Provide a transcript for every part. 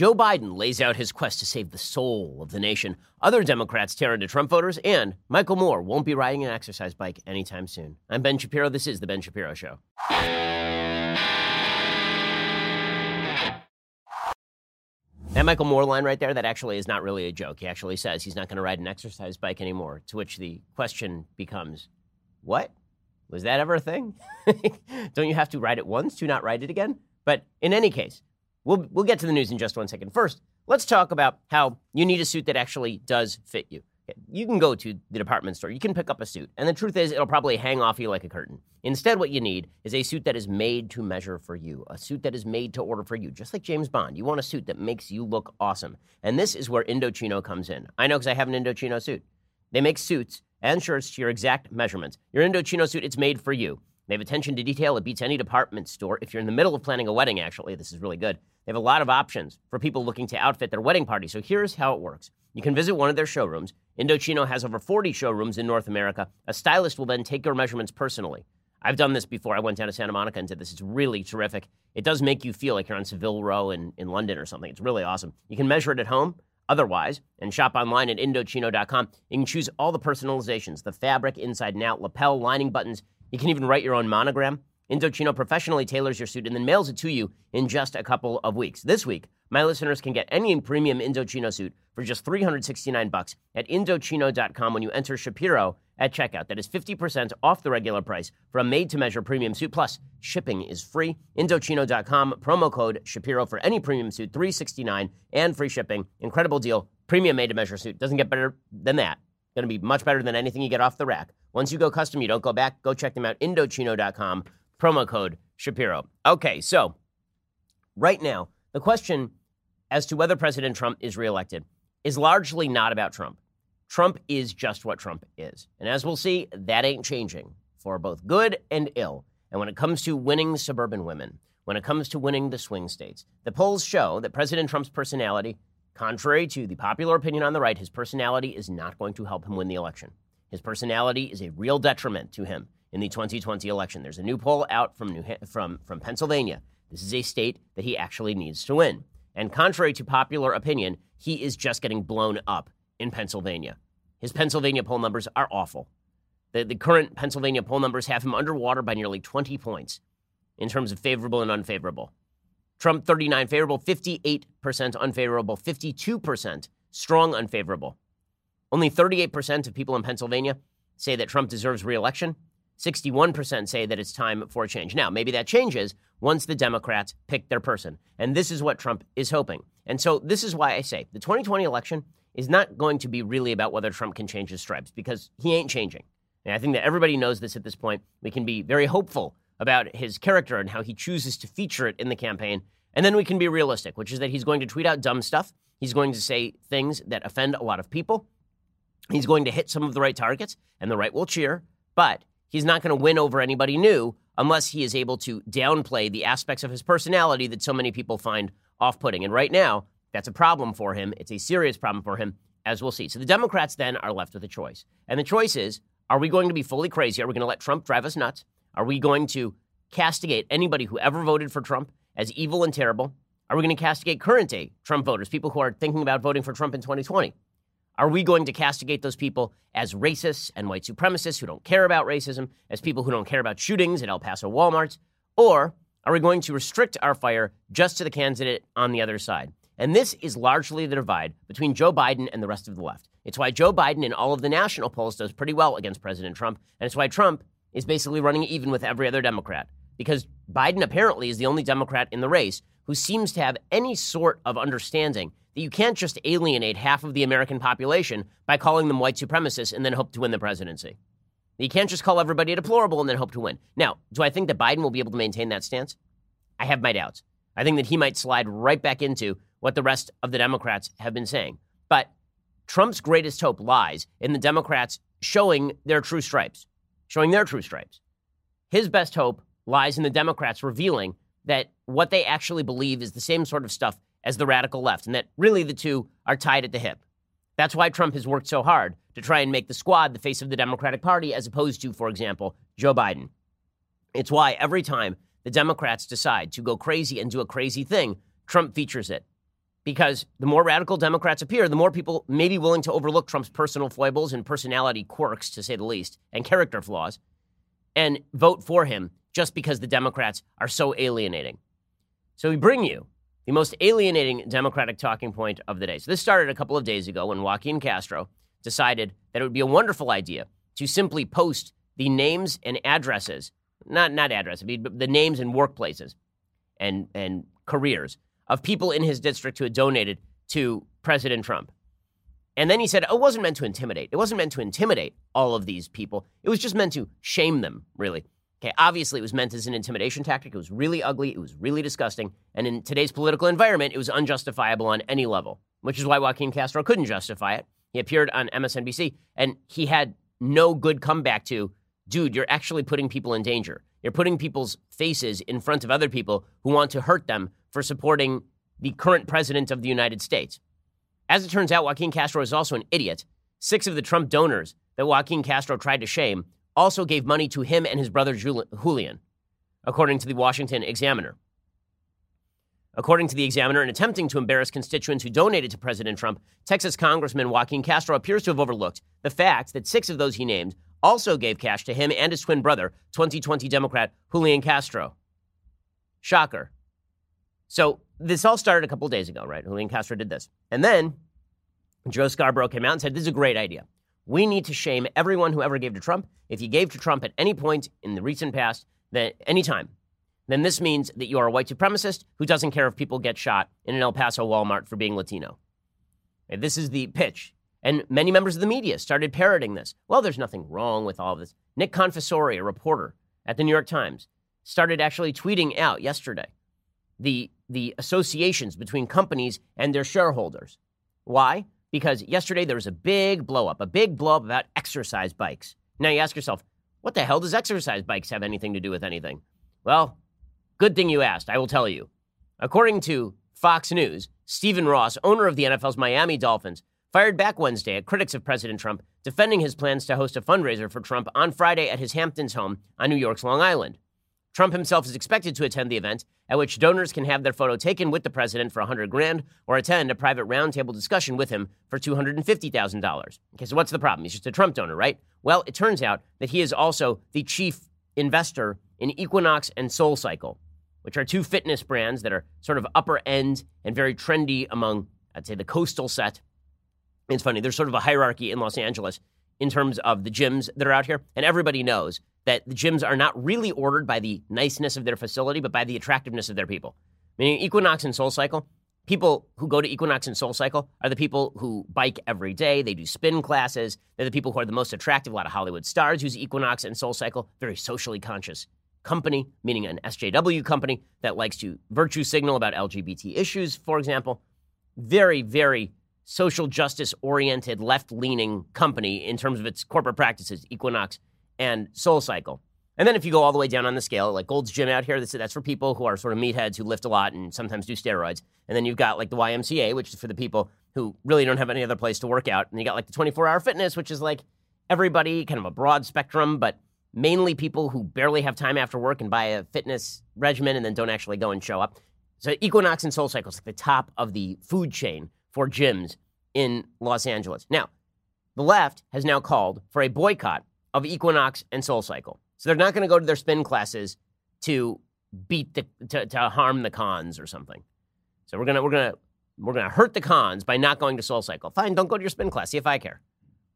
Joe Biden lays out his quest to save the soul of the nation. Other Democrats tear into Trump voters, and Michael Moore won't be riding an exercise bike anytime soon. I'm Ben Shapiro. This is The Ben Shapiro Show. That Michael Moore line right there, that actually is not really a joke. He actually says he's not going to ride an exercise bike anymore, to which the question becomes, what? Was that ever a thing? Don't you have to ride it once to not ride it again? But in any case, We'll, we'll get to the news in just one second. First, let's talk about how you need a suit that actually does fit you. You can go to the department store, you can pick up a suit, and the truth is, it'll probably hang off you like a curtain. Instead, what you need is a suit that is made to measure for you, a suit that is made to order for you, just like James Bond. You want a suit that makes you look awesome. And this is where Indochino comes in. I know because I have an Indochino suit. They make suits and shirts to your exact measurements. Your Indochino suit, it's made for you. They have attention to detail. It beats any department store. If you're in the middle of planning a wedding, actually, this is really good. They have a lot of options for people looking to outfit their wedding party. So here's how it works. You can visit one of their showrooms. Indochino has over 40 showrooms in North America. A stylist will then take your measurements personally. I've done this before. I went down to Santa Monica and did this. It's really terrific. It does make you feel like you're on Savile Row in, in London or something. It's really awesome. You can measure it at home otherwise and shop online at Indochino.com. You can choose all the personalizations the fabric, inside and out, lapel, lining buttons. You can even write your own monogram. Indochino professionally tailors your suit and then mails it to you in just a couple of weeks. This week, my listeners can get any premium Indochino suit for just 369 bucks at Indochino.com when you enter Shapiro at checkout. That is 50% off the regular price for a made-to-measure premium suit. Plus, shipping is free. Indochino.com, promo code Shapiro for any premium suit, 369 and free shipping. Incredible deal. Premium made-to-measure suit. Doesn't get better than that. Going to be much better than anything you get off the rack. Once you go custom, you don't go back. Go check them out. Indochino.com promo code Shapiro. Okay, so right now, the question as to whether President Trump is reelected is largely not about Trump. Trump is just what Trump is. And as we'll see, that ain't changing for both good and ill. And when it comes to winning suburban women, when it comes to winning the swing states, the polls show that President Trump's personality, contrary to the popular opinion on the right, his personality is not going to help him win the election. His personality is a real detriment to him in the 2020 election. There's a new poll out from, New, from, from Pennsylvania. This is a state that he actually needs to win. And contrary to popular opinion, he is just getting blown up in Pennsylvania. His Pennsylvania poll numbers are awful. The, the current Pennsylvania poll numbers have him underwater by nearly 20 points in terms of favorable and unfavorable. Trump 39 favorable, 58% unfavorable, 52% strong unfavorable. Only 38% of people in Pennsylvania say that Trump deserves reelection. 61% say that it's time for a change. Now, maybe that changes once the Democrats pick their person. And this is what Trump is hoping. And so this is why I say the 2020 election is not going to be really about whether Trump can change his stripes because he ain't changing. And I think that everybody knows this at this point. We can be very hopeful about his character and how he chooses to feature it in the campaign. And then we can be realistic, which is that he's going to tweet out dumb stuff. He's going to say things that offend a lot of people. He's going to hit some of the right targets, and the right will cheer. But he's not going to win over anybody new unless he is able to downplay the aspects of his personality that so many people find off putting. And right now, that's a problem for him. It's a serious problem for him, as we'll see. So the Democrats then are left with a choice. And the choice is are we going to be fully crazy? Are we going to let Trump drive us nuts? Are we going to castigate anybody who ever voted for Trump as evil and terrible? Are we going to castigate current day Trump voters, people who are thinking about voting for Trump in 2020? Are we going to castigate those people as racists and white supremacists who don't care about racism, as people who don't care about shootings at El Paso Walmarts? Or are we going to restrict our fire just to the candidate on the other side? And this is largely the divide between Joe Biden and the rest of the left. It's why Joe Biden in all of the national polls does pretty well against President Trump. And it's why Trump is basically running even with every other Democrat. Because Biden apparently is the only Democrat in the race who seems to have any sort of understanding that you can't just alienate half of the American population by calling them white supremacists and then hope to win the presidency. You can't just call everybody deplorable and then hope to win. Now, do I think that Biden will be able to maintain that stance? I have my doubts. I think that he might slide right back into what the rest of the Democrats have been saying. But Trump's greatest hope lies in the Democrats showing their true stripes, showing their true stripes. His best hope lies in the Democrats revealing that what they actually believe is the same sort of stuff as the radical left, and that really the two are tied at the hip. That's why Trump has worked so hard to try and make the squad the face of the Democratic Party, as opposed to, for example, Joe Biden. It's why every time the Democrats decide to go crazy and do a crazy thing, Trump features it. Because the more radical Democrats appear, the more people may be willing to overlook Trump's personal foibles and personality quirks, to say the least, and character flaws, and vote for him just because the Democrats are so alienating. So we bring you the most alienating Democratic talking point of the day. So this started a couple of days ago when Joaquin Castro decided that it would be a wonderful idea to simply post the names and addresses, not not addresses, but the names and workplaces and and careers of people in his district who had donated to President Trump. And then he said oh, it wasn't meant to intimidate. It wasn't meant to intimidate all of these people. It was just meant to shame them, really. Okay, obviously it was meant as an intimidation tactic. It was really ugly. It was really disgusting. And in today's political environment, it was unjustifiable on any level, which is why Joaquin Castro couldn't justify it. He appeared on MSNBC and he had no good comeback to, dude, you're actually putting people in danger. You're putting people's faces in front of other people who want to hurt them for supporting the current president of the United States. As it turns out, Joaquin Castro is also an idiot. Six of the Trump donors that Joaquin Castro tried to shame also gave money to him and his brother Julian, according to the Washington Examiner. According to the Examiner, in attempting to embarrass constituents who donated to President Trump, Texas Congressman Joaquin Castro appears to have overlooked the fact that six of those he named also gave cash to him and his twin brother, 2020 Democrat Julian Castro. Shocker. So this all started a couple days ago, right? Julian Castro did this. And then Joe Scarborough came out and said, This is a great idea. We need to shame everyone who ever gave to Trump. If you gave to Trump at any point in the recent past, that any time, then this means that you are a white supremacist who doesn't care if people get shot in an El Paso Walmart for being Latino. And this is the pitch. And many members of the media started parroting this. Well, there's nothing wrong with all this. Nick Confessore, a reporter at the New York Times, started actually tweeting out yesterday the, the associations between companies and their shareholders. Why? Because yesterday there was a big blow up, a big blow up about exercise bikes. Now you ask yourself, what the hell does exercise bikes have anything to do with anything? Well, good thing you asked. I will tell you. According to Fox News, Stephen Ross, owner of the NFL's Miami Dolphins, fired back Wednesday at critics of President Trump, defending his plans to host a fundraiser for Trump on Friday at his Hamptons home on New York's Long Island. Trump himself is expected to attend the event, at which donors can have their photo taken with the president for 100 grand or attend a private roundtable discussion with him for $250,000. Okay, so what's the problem? He's just a Trump donor, right? Well, it turns out that he is also the chief investor in Equinox and SoulCycle, which are two fitness brands that are sort of upper end and very trendy among, I'd say, the coastal set. It's funny, there's sort of a hierarchy in Los Angeles in terms of the gyms that are out here, and everybody knows that the gyms are not really ordered by the niceness of their facility, but by the attractiveness of their people. Meaning Equinox and SoulCycle, people who go to Equinox and SoulCycle are the people who bike every day. They do spin classes. They're the people who are the most attractive. A lot of Hollywood stars use Equinox and SoulCycle. Very socially conscious company, meaning an SJW company that likes to virtue signal about LGBT issues, for example. Very, very social justice oriented, left leaning company in terms of its corporate practices, Equinox and SoulCycle. And then if you go all the way down on the scale, like Gold's Gym out here, that's, for people who are sort of meatheads who lift a lot and sometimes do steroids. And then you've got like the YMCA, which is for the people who really don't have any other place to work out. And you got like the 24 hour fitness, which is like everybody, kind of a broad spectrum, but mainly people who barely have time after work and buy a fitness regimen and then don't actually go and show up. So Equinox and SoulCycle is like the top of the food chain for gyms in Los Angeles. Now, the left has now called for a boycott of Equinox and SoulCycle. So they're not going to go to their spin classes to beat the to, to harm the cons or something. So we're gonna we're gonna we're gonna hurt the cons by not going to SoulCycle. Fine, don't go to your spin class. See if I care.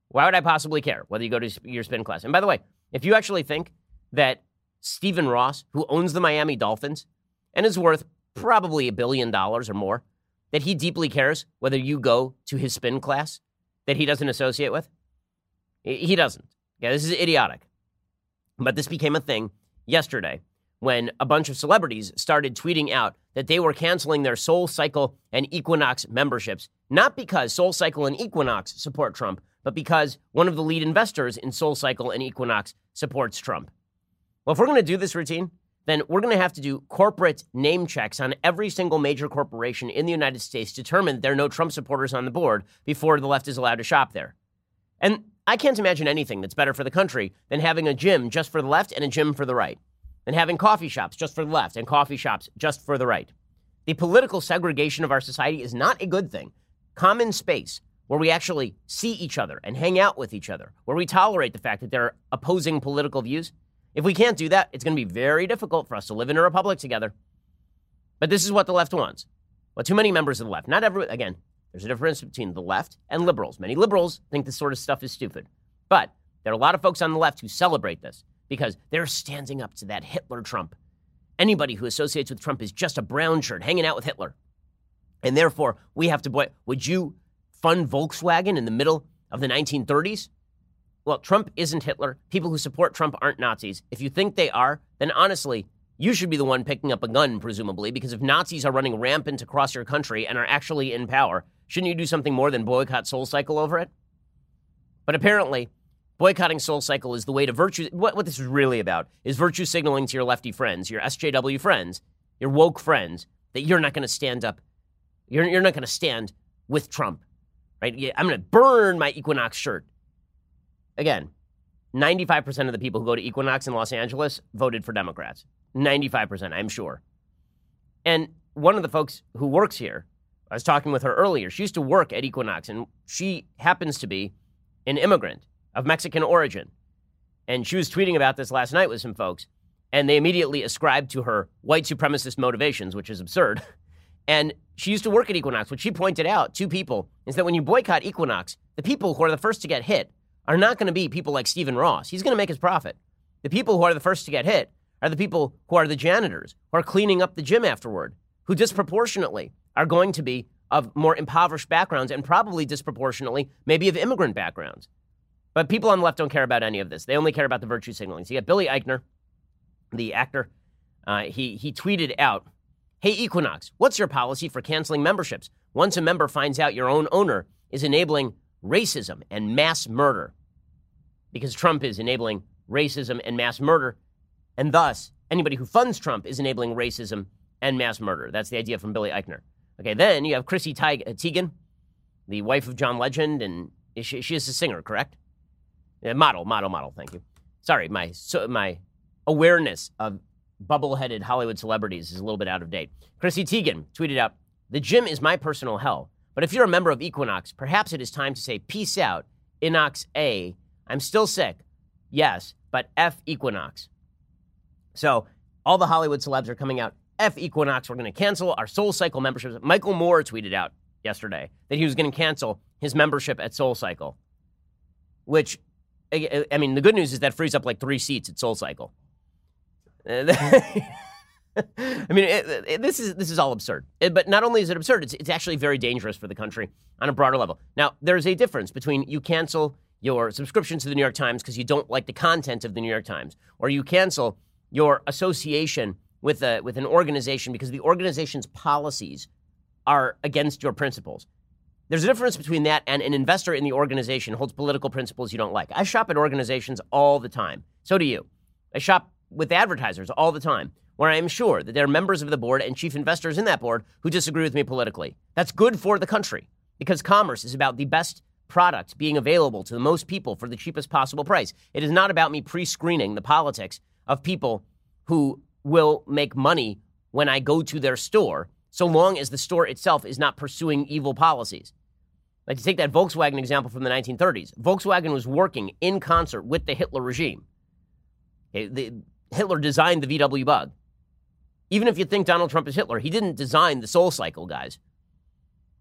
Why would I possibly care whether you go to your spin class? And by the way, if you actually think that Stephen Ross, who owns the Miami Dolphins and is worth probably a billion dollars or more, that he deeply cares whether you go to his spin class that he doesn't associate with, he doesn't. Yeah, this is idiotic. But this became a thing yesterday when a bunch of celebrities started tweeting out that they were canceling their Soul Cycle and Equinox memberships, not because Soul Cycle and Equinox support Trump, but because one of the lead investors in Soul Cycle and Equinox supports Trump. Well, if we're going to do this routine, then we're going to have to do corporate name checks on every single major corporation in the United States to determine there are no Trump supporters on the board before the left is allowed to shop there. And I can't imagine anything that's better for the country than having a gym just for the left and a gym for the right, and having coffee shops just for the left and coffee shops just for the right. The political segregation of our society is not a good thing. Common space where we actually see each other and hang out with each other, where we tolerate the fact that there are opposing political views. If we can't do that, it's going to be very difficult for us to live in a republic together. But this is what the left wants. Well, too many members of the left, not every, again, there's a difference between the left and liberals. Many liberals think this sort of stuff is stupid. But there are a lot of folks on the left who celebrate this because they're standing up to that Hitler Trump. Anybody who associates with Trump is just a brown shirt hanging out with Hitler. And therefore, we have to boy. Would you fund Volkswagen in the middle of the 1930s? Well, Trump isn't Hitler. People who support Trump aren't Nazis. If you think they are, then honestly, you should be the one picking up a gun, presumably, because if Nazis are running rampant across your country and are actually in power, shouldn't you do something more than boycott Soul Cycle over it? But apparently, boycotting Soul Cycle is the way to virtue. What, what this is really about is virtue signaling to your lefty friends, your SJW friends, your woke friends, that you're not going to stand up. You're, you're not going to stand with Trump, right? I'm going to burn my Equinox shirt. Again, 95% of the people who go to Equinox in Los Angeles voted for Democrats. 95%, I'm sure. And one of the folks who works here, I was talking with her earlier. She used to work at Equinox, and she happens to be an immigrant of Mexican origin. And she was tweeting about this last night with some folks, and they immediately ascribed to her white supremacist motivations, which is absurd. And she used to work at Equinox. What she pointed out to people is that when you boycott Equinox, the people who are the first to get hit are not going to be people like Stephen Ross. He's going to make his profit. The people who are the first to get hit are the people who are the janitors, who are cleaning up the gym afterward, who disproportionately are going to be of more impoverished backgrounds and probably disproportionately maybe of immigrant backgrounds. But people on the left don't care about any of this. They only care about the virtue signaling. So you got Billy Eichner, the actor. Uh, he, he tweeted out, Hey, Equinox, what's your policy for canceling memberships? Once a member finds out your own owner is enabling racism and mass murder, because Trump is enabling racism and mass murder, and thus anybody who funds Trump is enabling racism and mass murder. That's the idea from Billy Eichner. Okay, then you have Chrissy uh, Teigen, the wife of John Legend, and she, she is a singer, correct? Uh, model, model, model. Thank you. Sorry, my so, my awareness of bubble-headed Hollywood celebrities is a little bit out of date. Chrissy Teigen tweeted out, "The gym is my personal hell, but if you're a member of Equinox, perhaps it is time to say peace out, Inox A. I'm still sick, yes, but F Equinox." So all the Hollywood celebs are coming out. F Equinox, we're going to cancel our Soul Cycle memberships. Michael Moore tweeted out yesterday that he was going to cancel his membership at Soul Cycle, which, I mean, the good news is that frees up like three seats at Soul Cycle. I mean, it, it, this is this is all absurd. It, but not only is it absurd, it's, it's actually very dangerous for the country on a broader level. Now, there's a difference between you cancel your subscription to the New York Times because you don't like the content of the New York Times, or you cancel your association with a with an organization because the organization's policies are against your principles. There's a difference between that and an investor in the organization holds political principles you don't like. I shop at organizations all the time. So do you. I shop with advertisers all the time where I am sure that there are members of the board and chief investors in that board who disagree with me politically. That's good for the country because commerce is about the best product being available to the most people for the cheapest possible price. It is not about me pre screening the politics of people who will make money when I go to their store, so long as the store itself is not pursuing evil policies. Like to take that Volkswagen example from the 1930s. Volkswagen was working in concert with the Hitler regime. Hitler designed the VW bug. Even if you think Donald Trump is Hitler, he didn't design the soul cycle, guys.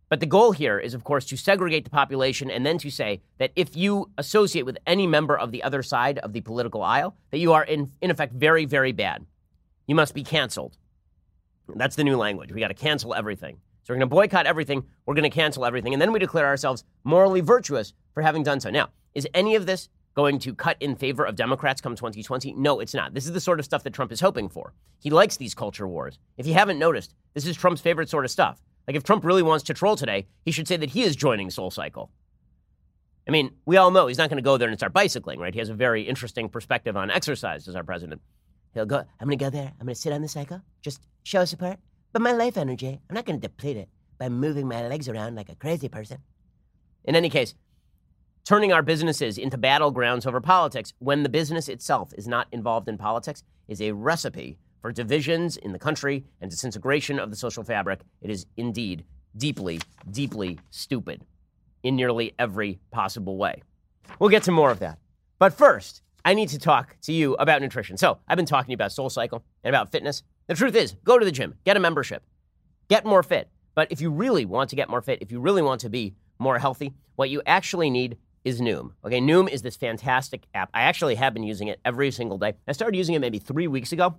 But the goal here is, of course, to segregate the population and then to say that if you associate with any member of the other side of the political aisle, that you are, in, in effect, very, very bad. You must be canceled. That's the new language. We got to cancel everything. So we're going to boycott everything. We're going to cancel everything. And then we declare ourselves morally virtuous for having done so. Now, is any of this going to cut in favor of Democrats come 2020? No, it's not. This is the sort of stuff that Trump is hoping for. He likes these culture wars. If you haven't noticed, this is Trump's favorite sort of stuff. Like if Trump really wants to troll today, he should say that he is joining Soul Cycle. I mean, we all know he's not going to go there and start bicycling, right? He has a very interesting perspective on exercise as our president. He'll go, I'm going to go there. I'm going to sit on the cycle, just show support. But my life energy, I'm not going to deplete it by moving my legs around like a crazy person. In any case, turning our businesses into battlegrounds over politics when the business itself is not involved in politics is a recipe for divisions in the country and disintegration of the social fabric. It is indeed deeply, deeply stupid in nearly every possible way. We'll get to more of that. But first, I need to talk to you about nutrition. So, I've been talking to you about Soul Cycle and about fitness. The truth is, go to the gym, get a membership, get more fit. But if you really want to get more fit, if you really want to be more healthy, what you actually need is Noom. Okay, Noom is this fantastic app. I actually have been using it every single day. I started using it maybe three weeks ago,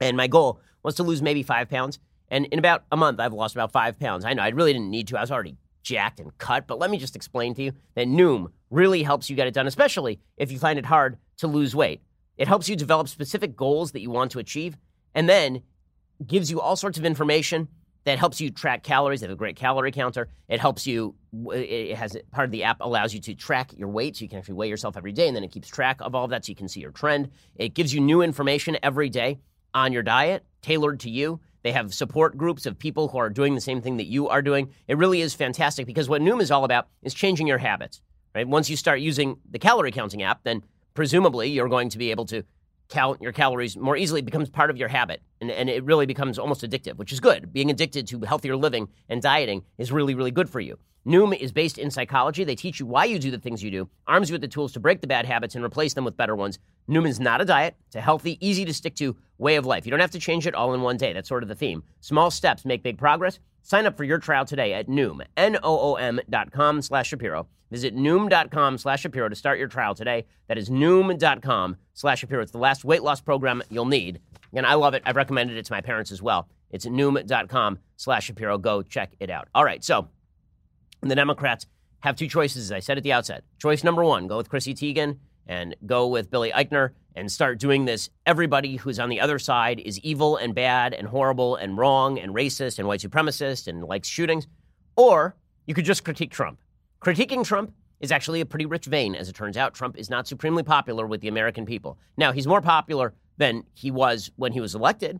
and my goal was to lose maybe five pounds. And in about a month, I've lost about five pounds. I know I really didn't need to. I was already jacked and cut. But let me just explain to you that Noom really helps you get it done, especially if you find it hard to lose weight. It helps you develop specific goals that you want to achieve, and then gives you all sorts of information that helps you track calories. They have a great calorie counter. It helps you. It has part of the app allows you to track your weight, so you can actually weigh yourself every day, and then it keeps track of all of that, so you can see your trend. It gives you new information every day on your diet, tailored to you. They have support groups of people who are doing the same thing that you are doing. It really is fantastic because what Noom is all about is changing your habits. Right? Once you start using the calorie counting app, then presumably you're going to be able to count your calories more easily. It becomes part of your habit and, and it really becomes almost addictive which is good. Being addicted to healthier living and dieting is really really good for you. Noom is based in psychology. They teach you why you do the things you do arms you with the tools to break the bad habits and replace them with better ones. Noom is not a diet. It's a healthy easy to stick to way of life. You don't have to change it all in one day. That's sort of the theme. Small steps make big progress sign up for your trial today at noom n-o-o-m dot com slash shapiro Visit noom.com slash Shapiro to start your trial today. That is noom.com slash Shapiro. It's the last weight loss program you'll need. And I love it. I've recommended it to my parents as well. It's noom.com slash Shapiro. Go check it out. All right. So the Democrats have two choices, as I said at the outset. Choice number one, go with Chrissy Teigen and go with Billy Eichner and start doing this. Everybody who's on the other side is evil and bad and horrible and wrong and racist and white supremacist and likes shootings. Or you could just critique Trump Critiquing Trump is actually a pretty rich vein. As it turns out, Trump is not supremely popular with the American people. Now, he's more popular than he was when he was elected,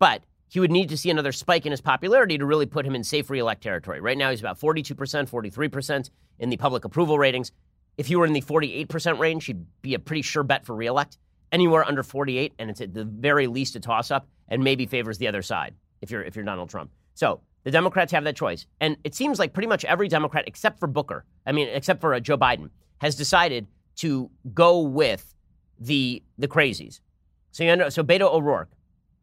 but he would need to see another spike in his popularity to really put him in safe reelect territory. Right now, he's about 42%, 43% in the public approval ratings. If you were in the 48% range, he'd be a pretty sure bet for reelect. Anywhere under 48, and it's at the very least a toss up, and maybe favors the other side if you're if you're Donald Trump. So the Democrats have that choice. And it seems like pretty much every Democrat, except for Booker, I mean, except for uh, Joe Biden, has decided to go with the, the crazies. So, you know, so Beto O'Rourke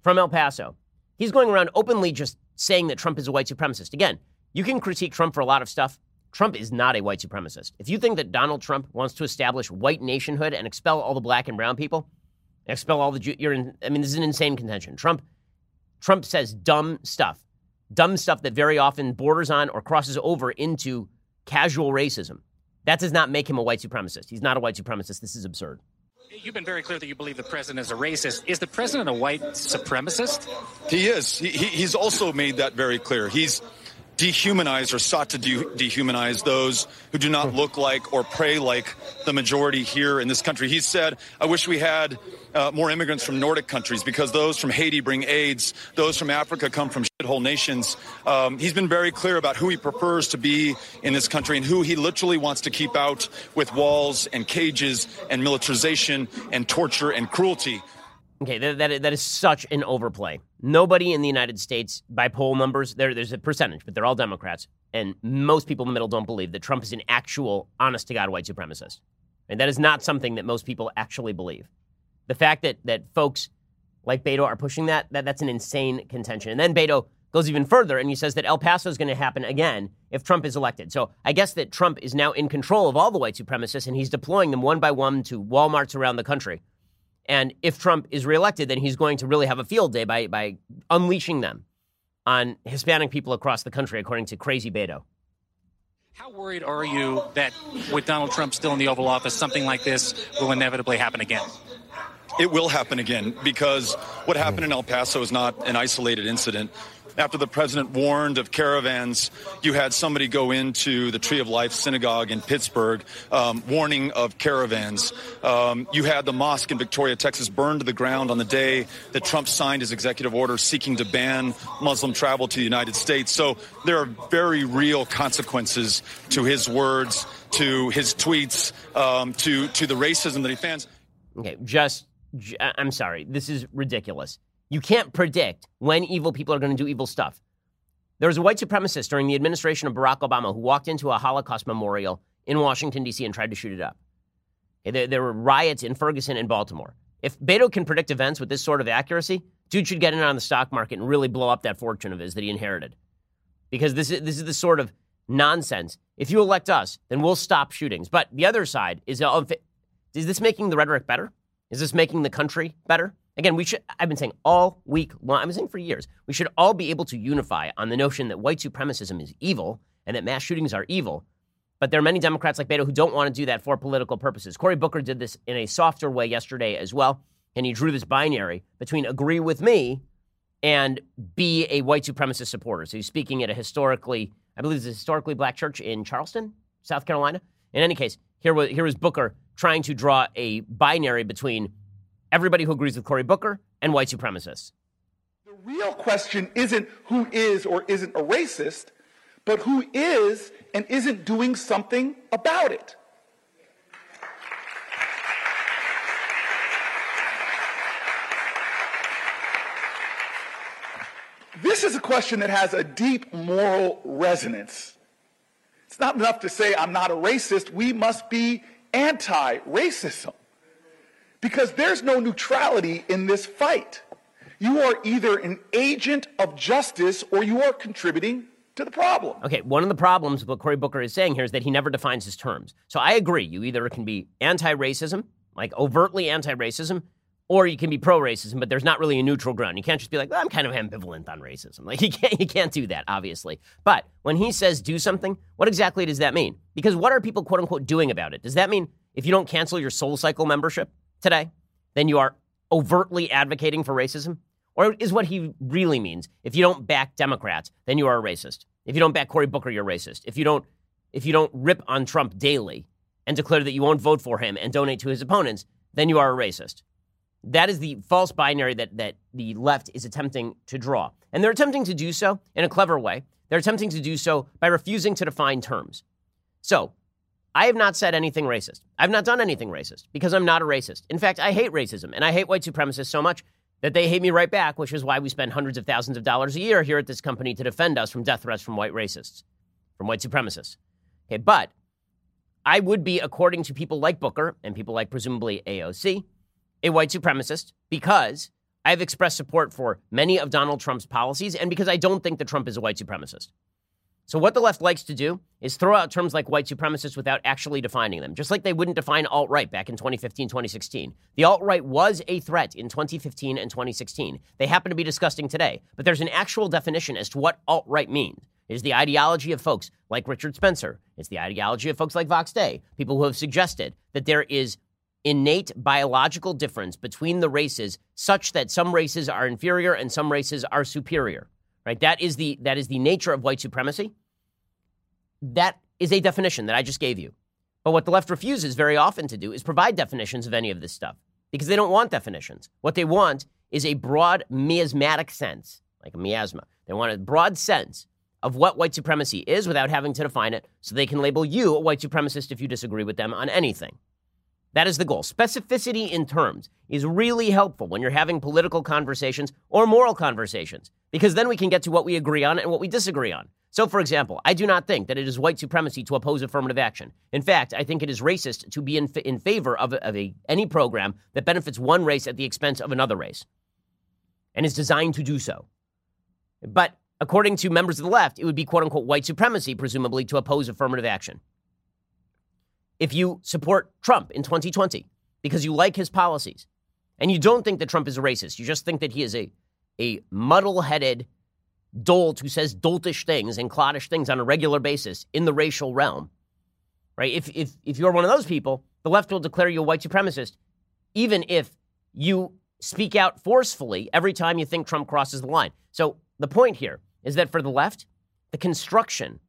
from El Paso, he's going around openly just saying that Trump is a white supremacist. Again, you can critique Trump for a lot of stuff. Trump is not a white supremacist. If you think that Donald Trump wants to establish white nationhood and expel all the black and brown people, expel all the Jew, you're in, I mean, this is an insane contention. Trump, Trump says dumb stuff dumb stuff that very often borders on or crosses over into casual racism. That does not make him a white supremacist. He's not a white supremacist. This is absurd. You've been very clear that you believe the president is a racist. Is the president a white supremacist? He is. He, he's also made that very clear. He's dehumanize or sought to de- dehumanize those who do not look like or pray like the majority here in this country. He said, I wish we had uh, more immigrants from Nordic countries because those from Haiti bring AIDS, those from Africa come from shithole nations. Um, he's been very clear about who he prefers to be in this country and who he literally wants to keep out with walls and cages and militarization and torture and cruelty. Okay, that, that, that is such an overplay. Nobody in the United States, by poll numbers, there, there's a percentage, but they're all Democrats. And most people in the middle don't believe that Trump is an actual, honest to God, white supremacist. And that is not something that most people actually believe. The fact that, that folks like Beto are pushing that, that, that's an insane contention. And then Beto goes even further and he says that El Paso is going to happen again if Trump is elected. So I guess that Trump is now in control of all the white supremacists and he's deploying them one by one to Walmarts around the country. And if Trump is reelected, then he's going to really have a field day by, by unleashing them on Hispanic people across the country, according to Crazy Beto. How worried are you that with Donald Trump still in the Oval Office, something like this will inevitably happen again? It will happen again because what happened in El Paso is not an isolated incident after the president warned of caravans, you had somebody go into the Tree of Life synagogue in Pittsburgh, um, warning of caravans. Um, you had the mosque in Victoria, Texas, burned to the ground on the day that Trump signed his executive order seeking to ban Muslim travel to the United States. So there are very real consequences to his words, to his tweets, um, to to the racism that he fans. Okay, just I'm sorry, this is ridiculous You can't predict when evil people are going to do evil stuff. There was a white supremacist during the administration of Barack Obama who walked into a Holocaust memorial in Washington, D.C., and tried to shoot it up. There, there were riots in Ferguson and Baltimore. If Beto can predict events with this sort of accuracy, dude should get in on the stock market and really blow up that fortune of his that he inherited. Because this is, this is the sort of nonsense. If you elect us, then we'll stop shootings. But the other side is, is this making the rhetoric better? Is this making the country better? Again, we should, I've been saying all week long, I've been saying for years, we should all be able to unify on the notion that white supremacism is evil and that mass shootings are evil. But there are many Democrats like Beto who don't want to do that for political purposes. Cory Booker did this in a softer way yesterday as well. And he drew this binary between agree with me and be a white supremacist supporter. So he's speaking at a historically, I believe it's a historically black church in Charleston, South Carolina. In any case, here was, here was Booker trying to draw a binary between everybody who agrees with Cory Booker and white supremacists. The real question isn't who is or isn't a racist but who is and isn't doing something about it. This is a question that has a deep moral resonance. It's not enough to say, I'm not a racist. We must be anti racism. Because there's no neutrality in this fight. You are either an agent of justice or you are contributing to the problem. Okay, one of the problems with what Cory Booker is saying here is that he never defines his terms. So I agree. You either can be anti racism, like overtly anti racism, or you can be pro racism, but there's not really a neutral ground. You can't just be like, well, I'm kind of ambivalent on racism. Like, you can't, you can't do that, obviously. But when he says do something, what exactly does that mean? Because what are people, quote unquote, doing about it? Does that mean if you don't cancel your Soul Cycle membership today, then you are overtly advocating for racism? Or is what he really means if you don't back Democrats, then you are a racist. If you don't back Cory Booker, you're racist. If you don't if you don't rip on Trump daily and declare that you won't vote for him and donate to his opponents, then you are a racist. That is the false binary that, that the left is attempting to draw. And they're attempting to do so in a clever way. They're attempting to do so by refusing to define terms. So, I have not said anything racist. I've not done anything racist because I'm not a racist. In fact, I hate racism and I hate white supremacists so much that they hate me right back, which is why we spend hundreds of thousands of dollars a year here at this company to defend us from death threats from white racists, from white supremacists. Okay, but I would be, according to people like Booker and people like presumably AOC, a white supremacist because I've expressed support for many of Donald Trump's policies and because I don't think that Trump is a white supremacist. So, what the left likes to do is throw out terms like white supremacist without actually defining them, just like they wouldn't define alt right back in 2015, 2016. The alt right was a threat in 2015 and 2016. They happen to be disgusting today, but there's an actual definition as to what alt right means. It is the ideology of folks like Richard Spencer. It's the ideology of folks like Vox Day, people who have suggested that there is innate biological difference between the races such that some races are inferior and some races are superior right? That is the that is the nature of white supremacy. That is a definition that I just gave you. But what the left refuses very often to do is provide definitions of any of this stuff because they don't want definitions. What they want is a broad miasmatic sense, like a miasma. They want a broad sense of what white supremacy is without having to define it so they can label you a white supremacist if you disagree with them on anything. That is the goal. Specificity in terms is really helpful when you're having political conversations or moral conversations, because then we can get to what we agree on and what we disagree on. So, for example, I do not think that it is white supremacy to oppose affirmative action. In fact, I think it is racist to be in, in favor of, of a, any program that benefits one race at the expense of another race and is designed to do so. But according to members of the left, it would be quote unquote white supremacy, presumably, to oppose affirmative action if you support Trump in 2020 because you like his policies and you don't think that Trump is a racist, you just think that he is a, a muddle headed dolt who says doltish things and cloddish things on a regular basis in the racial realm, right? If, if, if you're one of those people, the left will declare you a white supremacist, even if you speak out forcefully every time you think Trump crosses the line. So the point here is that for the left, the construction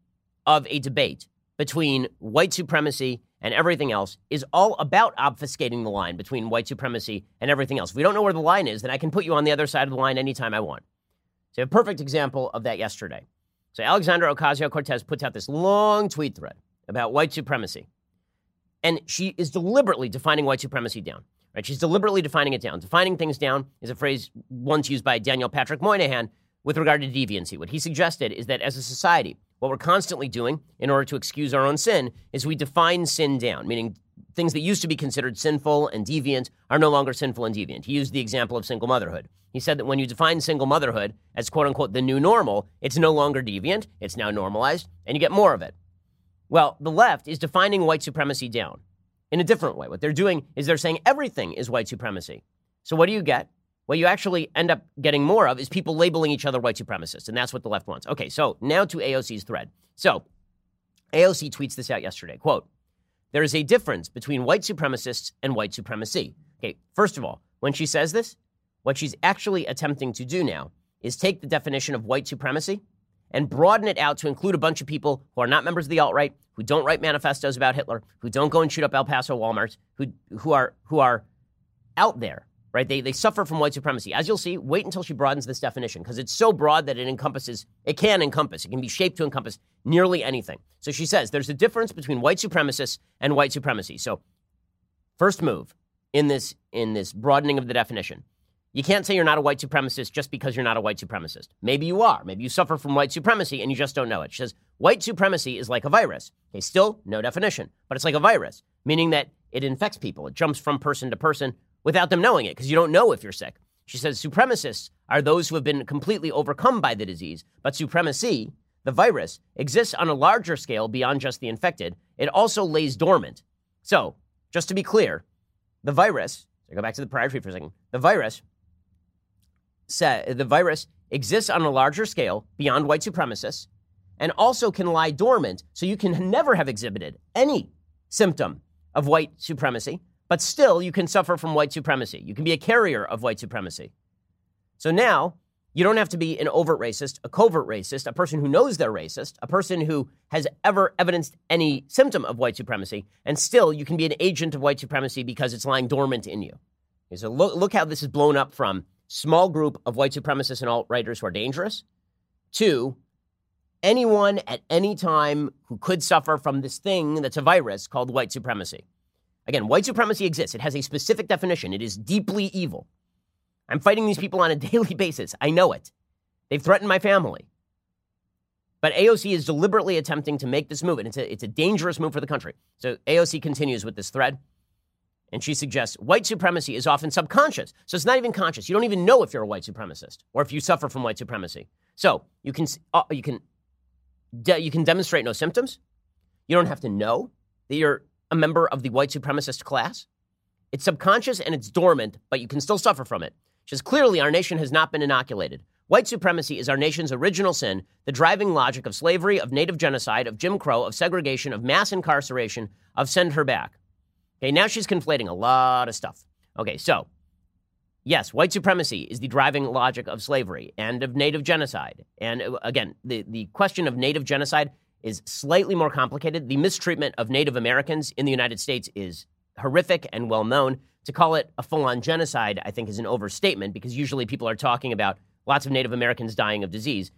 of a debate between white supremacy and everything else is all about obfuscating the line between white supremacy and everything else. If we don't know where the line is, then I can put you on the other side of the line anytime I want. So, a perfect example of that yesterday. So, Alexandria Ocasio Cortez puts out this long tweet thread about white supremacy. And she is deliberately defining white supremacy down. Right? She's deliberately defining it down. Defining things down is a phrase once used by Daniel Patrick Moynihan with regard to deviancy. What he suggested is that as a society, what we're constantly doing in order to excuse our own sin is we define sin down, meaning things that used to be considered sinful and deviant are no longer sinful and deviant. He used the example of single motherhood. He said that when you define single motherhood as quote unquote the new normal, it's no longer deviant, it's now normalized, and you get more of it. Well, the left is defining white supremacy down in a different way. What they're doing is they're saying everything is white supremacy. So what do you get? What you actually end up getting more of is people labeling each other white supremacists, and that's what the left wants. Okay, so now to AOC's thread. So AOC tweets this out yesterday. Quote, there is a difference between white supremacists and white supremacy. Okay, first of all, when she says this, what she's actually attempting to do now is take the definition of white supremacy and broaden it out to include a bunch of people who are not members of the alt right, who don't write manifestos about Hitler, who don't go and shoot up El Paso Walmarts, who who are who are out there, right? They they suffer from white supremacy. As you'll see, wait until she broadens this definition because it's so broad that it encompasses it can encompass, it can be shaped to encompass nearly anything. So she says there's a difference between white supremacists and white supremacy. So first move in this in this broadening of the definition you can't say you're not a white supremacist just because you're not a white supremacist. Maybe you are. Maybe you suffer from white supremacy and you just don't know it. She says white supremacy is like a virus. Okay, still no definition, but it's like a virus, meaning that it infects people. It jumps from person to person without them knowing it because you don't know if you're sick. She says supremacists are those who have been completely overcome by the disease, but supremacy, the virus, exists on a larger scale beyond just the infected. It also lays dormant. So, just to be clear, the virus, so go back to the prior tweet for a second, the virus the virus exists on a larger scale beyond white supremacists and also can lie dormant so you can never have exhibited any symptom of white supremacy, but still you can suffer from white supremacy. You can be a carrier of white supremacy. So now you don't have to be an overt racist, a covert racist, a person who knows they're racist, a person who has ever evidenced any symptom of white supremacy, and still you can be an agent of white supremacy because it's lying dormant in you. Okay, so look, look how this is blown up from small group of white supremacists and alt righters who are dangerous, to anyone at any time who could suffer from this thing that's a virus called white supremacy. Again, white supremacy exists. It has a specific definition. It is deeply evil. I'm fighting these people on a daily basis. I know it. They've threatened my family. But AOC is deliberately attempting to make this move, and it's a, it's a dangerous move for the country. So AOC continues with this thread. And she suggests white supremacy is often subconscious. So it's not even conscious. You don't even know if you're a white supremacist or if you suffer from white supremacy. So you can, uh, you can, de- you can demonstrate no symptoms. You don't have to know that you're a member of the white supremacist class. It's subconscious and it's dormant, but you can still suffer from it. She says clearly our nation has not been inoculated. White supremacy is our nation's original sin, the driving logic of slavery, of native genocide, of Jim Crow, of segregation, of mass incarceration, of send her back. Okay, now she's conflating a lot of stuff. Okay, so yes, white supremacy is the driving logic of slavery and of native genocide. And uh, again, the, the question of native genocide is slightly more complicated. The mistreatment of Native Americans in the United States is horrific and well known. To call it a full on genocide, I think, is an overstatement because usually people are talking about lots of Native Americans dying of disease.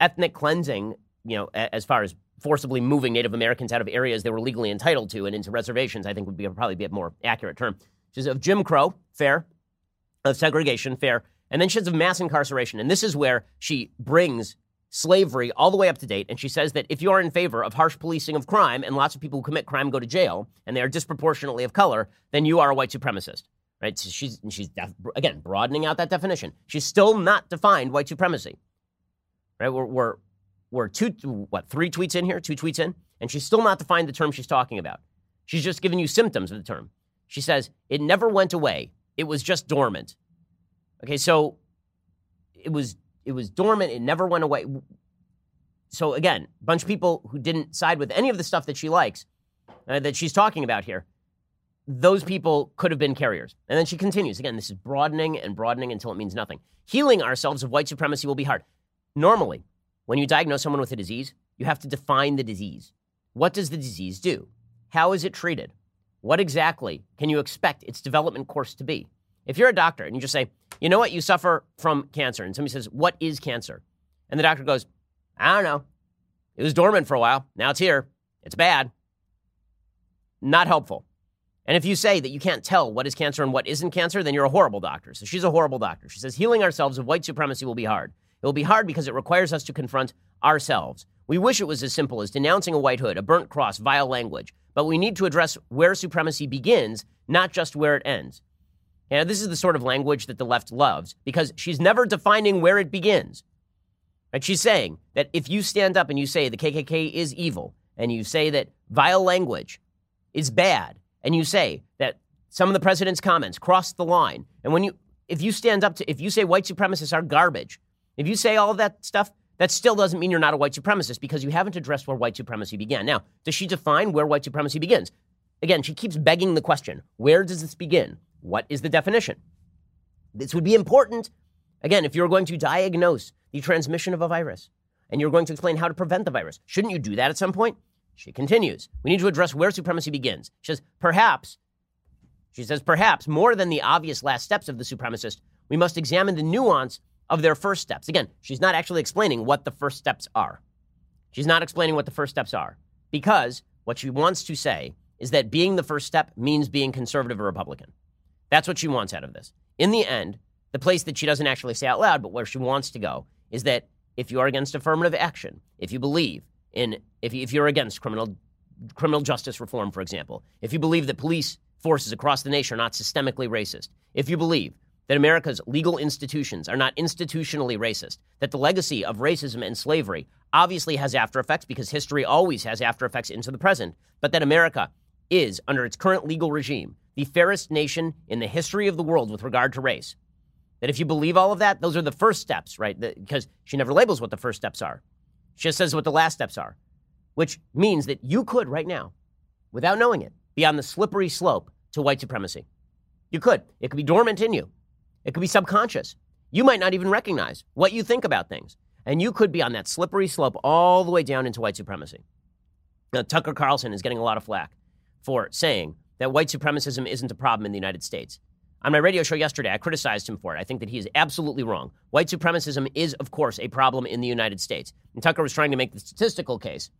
Ethnic cleansing, you know, as far as forcibly moving Native Americans out of areas they were legally entitled to and into reservations, I think would be probably be a more accurate term. She says of Jim Crow, fair, of segregation, fair, and then she says of mass incarceration. And this is where she brings slavery all the way up to date. And she says that if you are in favor of harsh policing of crime and lots of people who commit crime go to jail and they are disproportionately of color, then you are a white supremacist. Right? So she's she's def- again broadening out that definition. She's still not defined white supremacy. Right? We're, we're we're two, what, three tweets in here, two tweets in, and she's still not defined the term she's talking about. She's just giving you symptoms of the term. She says, it never went away. It was just dormant. Okay, so it was it was dormant. It never went away. So again, a bunch of people who didn't side with any of the stuff that she likes, uh, that she's talking about here, those people could have been carriers. And then she continues. Again, this is broadening and broadening until it means nothing. Healing ourselves of white supremacy will be hard. Normally, when you diagnose someone with a disease, you have to define the disease. What does the disease do? How is it treated? What exactly can you expect its development course to be? If you're a doctor and you just say, you know what, you suffer from cancer, and somebody says, what is cancer? And the doctor goes, I don't know. It was dormant for a while. Now it's here. It's bad. Not helpful. And if you say that you can't tell what is cancer and what isn't cancer, then you're a horrible doctor. So she's a horrible doctor. She says healing ourselves of white supremacy will be hard. It will be hard because it requires us to confront ourselves. We wish it was as simple as denouncing a white hood, a burnt cross, vile language, but we need to address where supremacy begins, not just where it ends. And this is the sort of language that the left loves because she's never defining where it begins. Right? She's saying that if you stand up and you say the KKK is evil, and you say that vile language is bad, and you say that some of the president's comments crossed the line, and when you if you stand up to if you say white supremacists are garbage, if you say all of that stuff, that still doesn't mean you're not a white supremacist because you haven't addressed where white supremacy began. Now, does she define where white supremacy begins? Again, she keeps begging the question where does this begin? What is the definition? This would be important, again, if you're going to diagnose the transmission of a virus and you're going to explain how to prevent the virus. Shouldn't you do that at some point? She continues. We need to address where supremacy begins. She says, perhaps, she says, perhaps more than the obvious last steps of the supremacist, we must examine the nuance of their first steps. Again, she's not actually explaining what the first steps are. She's not explaining what the first steps are because what she wants to say is that being the first step means being conservative or Republican. That's what she wants out of this. In the end, the place that she doesn't actually say out loud, but where she wants to go, is that if you are against affirmative action, if you believe in, if, if you're against criminal, criminal justice reform, for example, if you believe that police forces across the nation are not systemically racist, if you believe that America's legal institutions are not institutionally racist, that the legacy of racism and slavery obviously has after effects because history always has after effects into the present, but that America is, under its current legal regime, the fairest nation in the history of the world with regard to race. That if you believe all of that, those are the first steps, right? Because she never labels what the first steps are. She just says what the last steps are, which means that you could, right now, without knowing it, be on the slippery slope to white supremacy. You could. It could be dormant in you. It could be subconscious. You might not even recognize what you think about things. And you could be on that slippery slope all the way down into white supremacy. Now, Tucker Carlson is getting a lot of flack for saying that white supremacism isn't a problem in the United States. On my radio show yesterday, I criticized him for it. I think that he is absolutely wrong. White supremacism is, of course, a problem in the United States. And Tucker was trying to make the statistical case